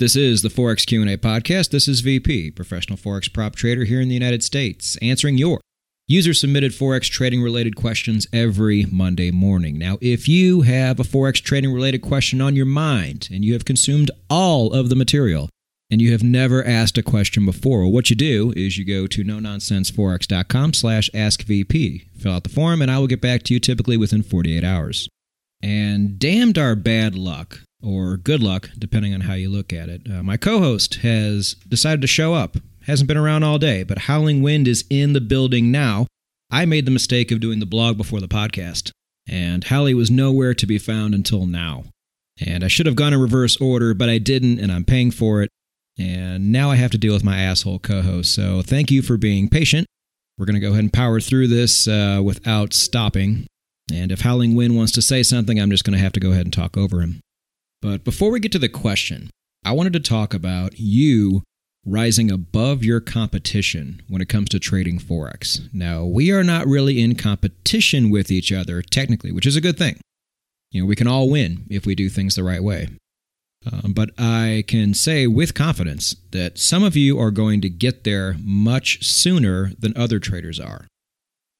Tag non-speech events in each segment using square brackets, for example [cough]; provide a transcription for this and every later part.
This is the Forex Q&A podcast. This is VP, professional forex prop trader here in the United States, answering your user submitted forex trading related questions every Monday morning. Now, if you have a forex trading related question on your mind and you have consumed all of the material and you have never asked a question before, well, what you do is you go to no nonsenseforex.com slash askvp, fill out the form, and I will get back to you typically within 48 hours. And damned our bad luck or good luck, depending on how you look at it. Uh, my co host has decided to show up. Hasn't been around all day, but Howling Wind is in the building now. I made the mistake of doing the blog before the podcast, and Hallie was nowhere to be found until now. And I should have gone in reverse order, but I didn't, and I'm paying for it. And now I have to deal with my asshole co host. So thank you for being patient. We're going to go ahead and power through this uh, without stopping. And if Howling Wind wants to say something, I'm just going to have to go ahead and talk over him. But before we get to the question, I wanted to talk about you rising above your competition when it comes to trading Forex. Now, we are not really in competition with each other technically, which is a good thing. You know, we can all win if we do things the right way. Um, but I can say with confidence that some of you are going to get there much sooner than other traders are.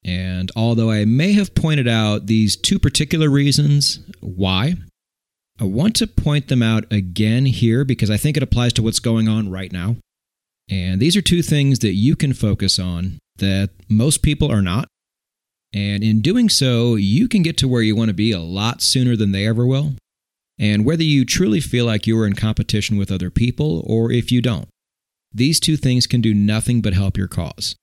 And although I may have pointed out these two particular reasons why, I want to point them out again here because I think it applies to what's going on right now. And these are two things that you can focus on that most people are not. And in doing so, you can get to where you want to be a lot sooner than they ever will. And whether you truly feel like you are in competition with other people or if you don't, these two things can do nothing but help your cause.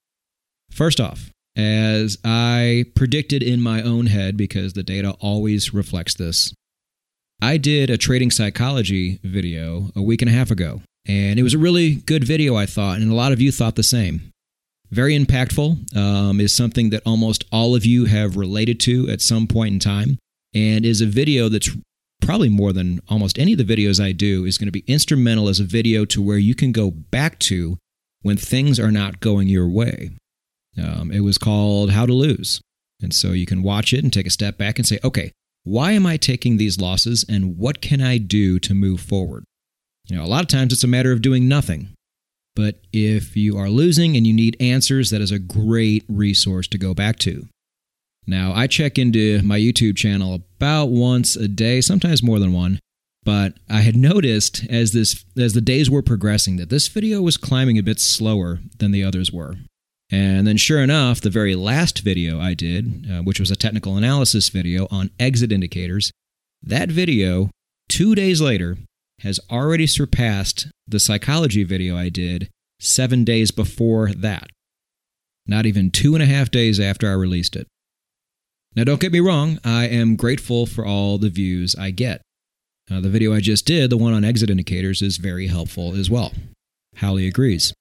First off, as I predicted in my own head, because the data always reflects this, I did a trading psychology video a week and a half ago, and it was a really good video, I thought, and a lot of you thought the same. Very impactful, um, is something that almost all of you have related to at some point in time, and is a video that's probably more than almost any of the videos I do is going to be instrumental as a video to where you can go back to when things are not going your way. Um, it was called How to Lose. And so you can watch it and take a step back and say, okay, why am I taking these losses and what can I do to move forward? You know, a lot of times it's a matter of doing nothing. But if you are losing and you need answers, that is a great resource to go back to. Now, I check into my YouTube channel about once a day, sometimes more than one, but I had noticed as this as the days were progressing that this video was climbing a bit slower than the others were. And then, sure enough, the very last video I did, uh, which was a technical analysis video on exit indicators, that video, two days later, has already surpassed the psychology video I did seven days before that. Not even two and a half days after I released it. Now, don't get me wrong, I am grateful for all the views I get. Uh, the video I just did, the one on exit indicators, is very helpful as well. Hallie agrees.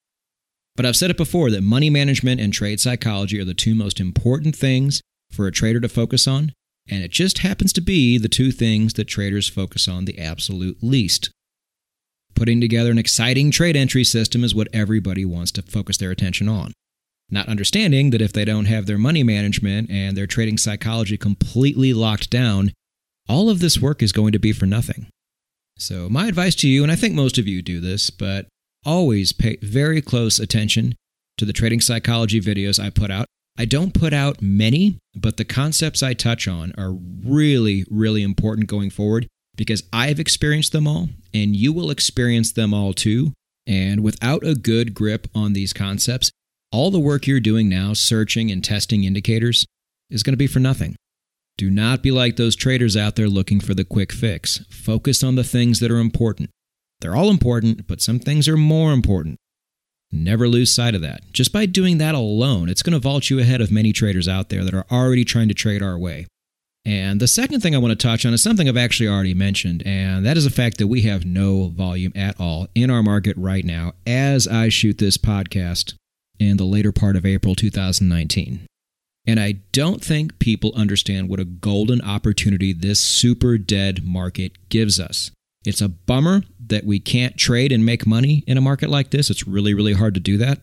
But I've said it before that money management and trade psychology are the two most important things for a trader to focus on, and it just happens to be the two things that traders focus on the absolute least. Putting together an exciting trade entry system is what everybody wants to focus their attention on. Not understanding that if they don't have their money management and their trading psychology completely locked down, all of this work is going to be for nothing. So, my advice to you, and I think most of you do this, but always pay very close attention to the trading psychology videos I put out. I don't put out many, but the concepts I touch on are really, really important going forward because I've experienced them all and you will experience them all too. And without a good grip on these concepts, all the work you're doing now, searching and testing indicators, is going to be for nothing. Do not be like those traders out there looking for the quick fix. Focus on the things that are important. They're all important, but some things are more important. Never lose sight of that. Just by doing that alone, it's going to vault you ahead of many traders out there that are already trying to trade our way. And the second thing I want to touch on is something I've actually already mentioned, and that is the fact that we have no volume at all in our market right now as I shoot this podcast in the later part of April 2019. And I don't think people understand what a golden opportunity this super dead market gives us. It's a bummer that we can't trade and make money in a market like this. It's really, really hard to do that.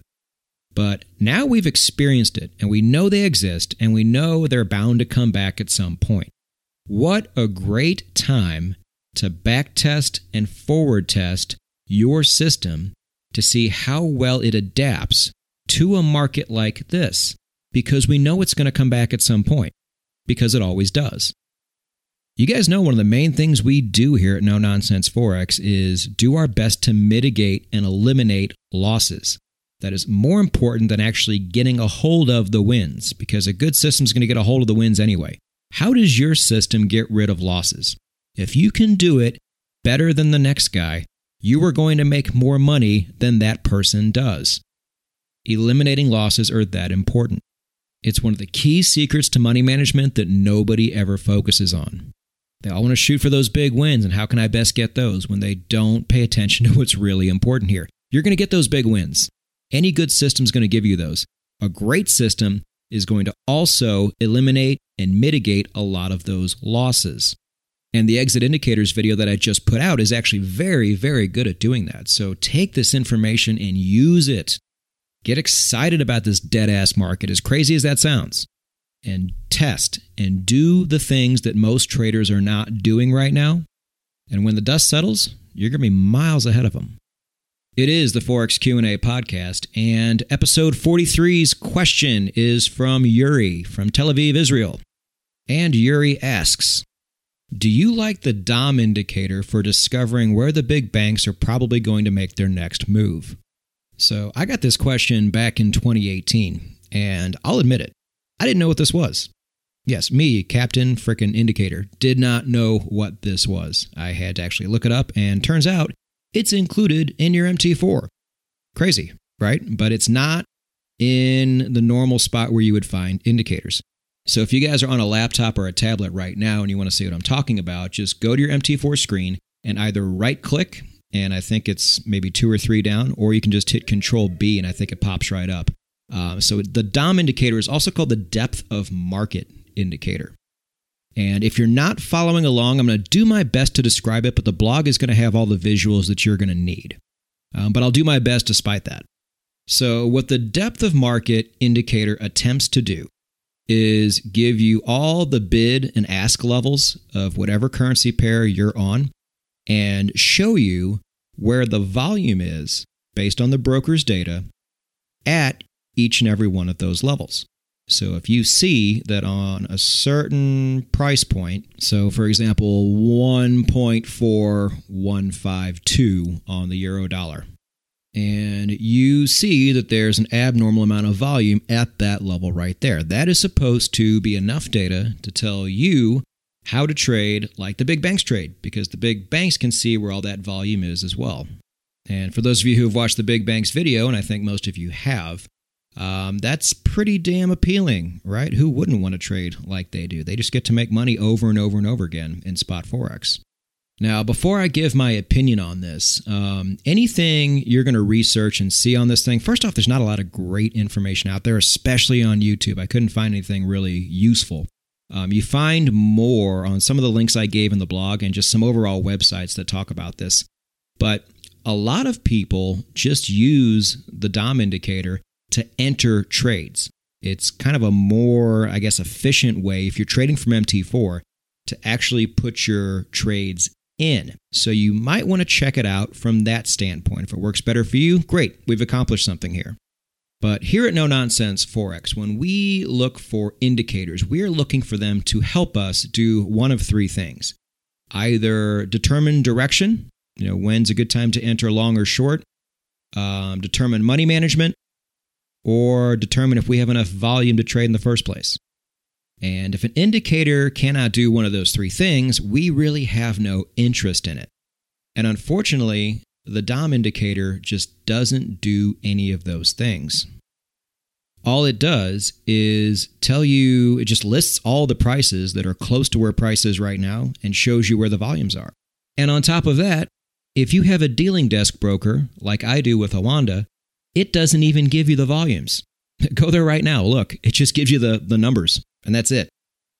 But now we've experienced it and we know they exist and we know they're bound to come back at some point. What a great time to back test and forward test your system to see how well it adapts to a market like this because we know it's going to come back at some point because it always does. You guys know one of the main things we do here at No Nonsense Forex is do our best to mitigate and eliminate losses. That is more important than actually getting a hold of the wins because a good system is going to get a hold of the wins anyway. How does your system get rid of losses? If you can do it better than the next guy, you are going to make more money than that person does. Eliminating losses are that important. It's one of the key secrets to money management that nobody ever focuses on. They all want to shoot for those big wins, and how can I best get those when they don't pay attention [laughs] to what's really important here? You're going to get those big wins. Any good system is going to give you those. A great system is going to also eliminate and mitigate a lot of those losses. And the exit indicators video that I just put out is actually very, very good at doing that. So take this information and use it. Get excited about this dead ass market, as crazy as that sounds and test and do the things that most traders are not doing right now. And when the dust settles, you're going to be miles ahead of them. It is the Forex Q&A podcast and episode 43's question is from Yuri from Tel Aviv, Israel. And Yuri asks, "Do you like the DOM indicator for discovering where the big banks are probably going to make their next move?" So, I got this question back in 2018, and I'll admit it. I didn't know what this was. Yes, me, Captain Frickin' Indicator, did not know what this was. I had to actually look it up, and turns out it's included in your MT4. Crazy, right? But it's not in the normal spot where you would find indicators. So if you guys are on a laptop or a tablet right now and you want to see what I'm talking about, just go to your MT4 screen and either right click, and I think it's maybe two or three down, or you can just hit Control B and I think it pops right up. Uh, so the DOM indicator is also called the depth of market indicator. And if you're not following along, I'm going to do my best to describe it, but the blog is going to have all the visuals that you're going to need. Um, but I'll do my best despite that. So, what the depth of market indicator attempts to do is give you all the bid and ask levels of whatever currency pair you're on and show you where the volume is based on the broker's data at each and every one of those levels. So if you see that on a certain price point, so for example, 1.4152 on the euro dollar, and you see that there's an abnormal amount of volume at that level right there, that is supposed to be enough data to tell you how to trade like the big banks trade, because the big banks can see where all that volume is as well. And for those of you who have watched the big banks video, and I think most of you have, um, that's pretty damn appealing, right? Who wouldn't want to trade like they do? They just get to make money over and over and over again in spot forex. Now, before I give my opinion on this, um, anything you're going to research and see on this thing, first off, there's not a lot of great information out there, especially on YouTube. I couldn't find anything really useful. Um, you find more on some of the links I gave in the blog and just some overall websites that talk about this. But a lot of people just use the DOM indicator to enter trades. It's kind of a more, I guess, efficient way if you're trading from MT4 to actually put your trades in. So you might want to check it out from that standpoint. If it works better for you, great, we've accomplished something here. But here at No Nonsense Forex, when we look for indicators, we are looking for them to help us do one of three things either determine direction, you know, when's a good time to enter long or short, um, determine money management, or determine if we have enough volume to trade in the first place. And if an indicator cannot do one of those three things, we really have no interest in it. And unfortunately, the DOM indicator just doesn't do any of those things. All it does is tell you, it just lists all the prices that are close to where price is right now and shows you where the volumes are. And on top of that, if you have a dealing desk broker like I do with Oanda, it doesn't even give you the volumes. [laughs] Go there right now. Look, it just gives you the, the numbers, and that's it.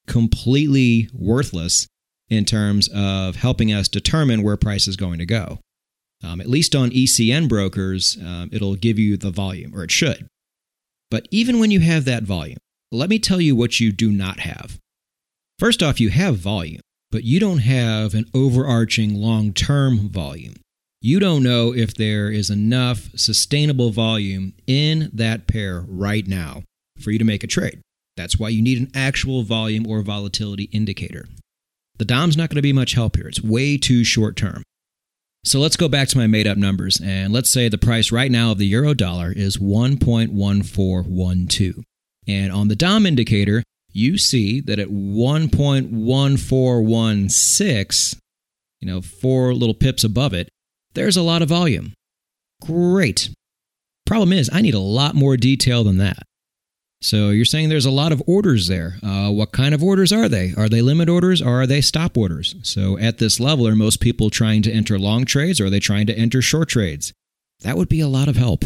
Completely worthless in terms of helping us determine where price is going to go. Um, at least on ECN brokers, um, it'll give you the volume, or it should. But even when you have that volume, let me tell you what you do not have. First off, you have volume, but you don't have an overarching long term volume. You don't know if there is enough sustainable volume in that pair right now for you to make a trade. That's why you need an actual volume or volatility indicator. The DOM's not going to be much help here. It's way too short term. So let's go back to my made up numbers and let's say the price right now of the euro dollar is 1.1412. And on the DOM indicator, you see that at 1.1416, you know, four little pips above it, there's a lot of volume. Great. Problem is, I need a lot more detail than that. So you're saying there's a lot of orders there. Uh, what kind of orders are they? Are they limit orders or are they stop orders? So at this level, are most people trying to enter long trades or are they trying to enter short trades? That would be a lot of help.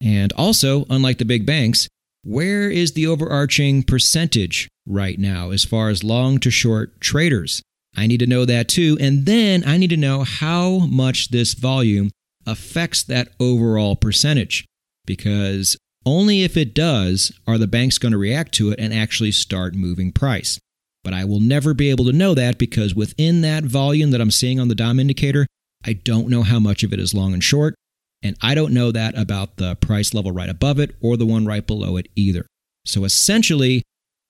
And also, unlike the big banks, where is the overarching percentage right now as far as long to short traders? I need to know that too. And then I need to know how much this volume affects that overall percentage. Because only if it does are the banks going to react to it and actually start moving price. But I will never be able to know that because within that volume that I'm seeing on the DOM indicator, I don't know how much of it is long and short. And I don't know that about the price level right above it or the one right below it either. So essentially,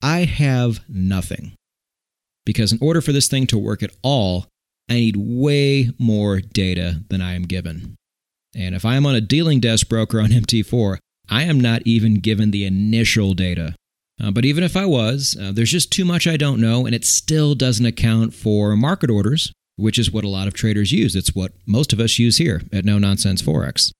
I have nothing. Because in order for this thing to work at all, I need way more data than I am given. And if I am on a dealing desk broker on [laughs] MT4, I am not even given the initial data. Uh, but even if I was, uh, there's just too much I don't know, and it still doesn't account for market orders, which is what a lot of traders use. It's what most of us use here at No Nonsense Forex.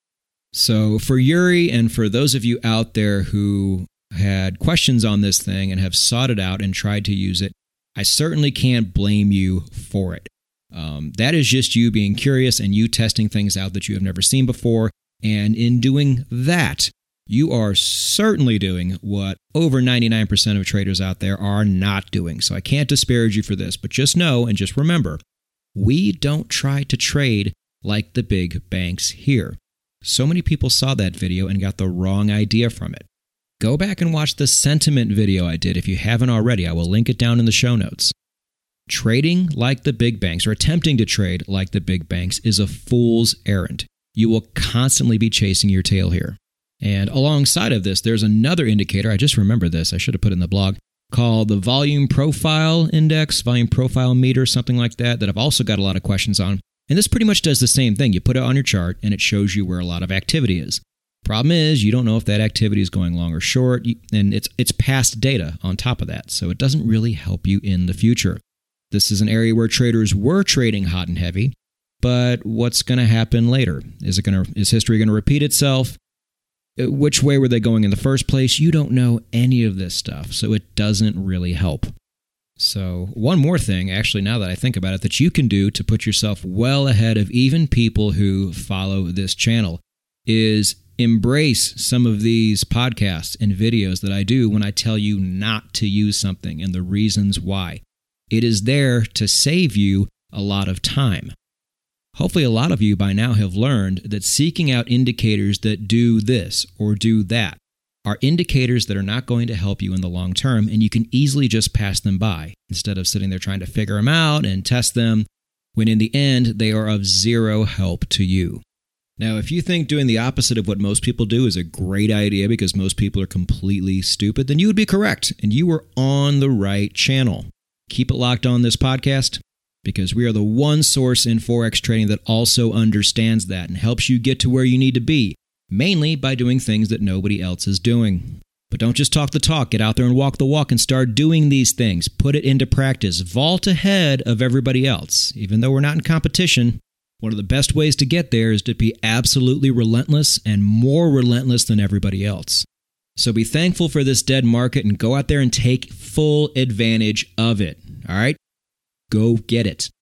So, for Yuri and for those of you out there who had questions on this thing and have sought it out and tried to use it, I certainly can't blame you for it. Um, that is just you being curious and you testing things out that you have never seen before. And in doing that, you are certainly doing what over 99% of traders out there are not doing. So I can't disparage you for this, but just know and just remember we don't try to trade like the big banks here. So many people saw that video and got the wrong idea from it. Go back and watch the sentiment video I did if you haven't already. I will link it down in the show notes. Trading like the big banks or attempting to trade like the big banks is a fool's errand. You will constantly be chasing your tail here. And alongside of this, there's another indicator. I just remember this. I should have put it in the blog called the Volume Profile Index, Volume Profile Meter, something like that, that I've also got a lot of questions on. And this pretty much does the same thing. You put it on your chart and it shows you where a lot of activity is. Problem is, you don't know if that activity is going long or short, and it's it's past data on top of that, so it doesn't really help you in the future. This is an area where traders were trading hot and heavy, but what's going to happen later? Is it to is history going to repeat itself? Uh, which way were they going in the first place? You don't know any of this stuff, so it doesn't really help. So, one more thing, actually, now that I think about it, that you can do to put yourself well ahead of even people who follow this channel is embrace some of these podcasts and videos that I do when I tell you not to use something and the reasons why. It is there to save you a lot of time. Hopefully, a lot of you by now have learned that seeking out indicators that do this or do that are indicators that are not going to help you in the long term, and you can easily just pass them by instead of sitting there trying to figure them out and test them, when in the end, they are of zero help to you. Now, if you think doing the opposite of what most people do is a great idea because most people are completely stupid, then you would be correct, and you were on the right channel. Keep it locked on this podcast because we are the one source in Forex trading that also understands that and helps you get to where you need to be, mainly by doing things that nobody else is doing. But don't just talk the talk, get out there and walk the walk and start doing these things. Put it into practice. Vault ahead of everybody else. Even though we're not in competition, one of the best ways to get there is to be absolutely relentless and more relentless than everybody else. So be thankful for this dead market and go out there and take full advantage of it. All right? Go get it.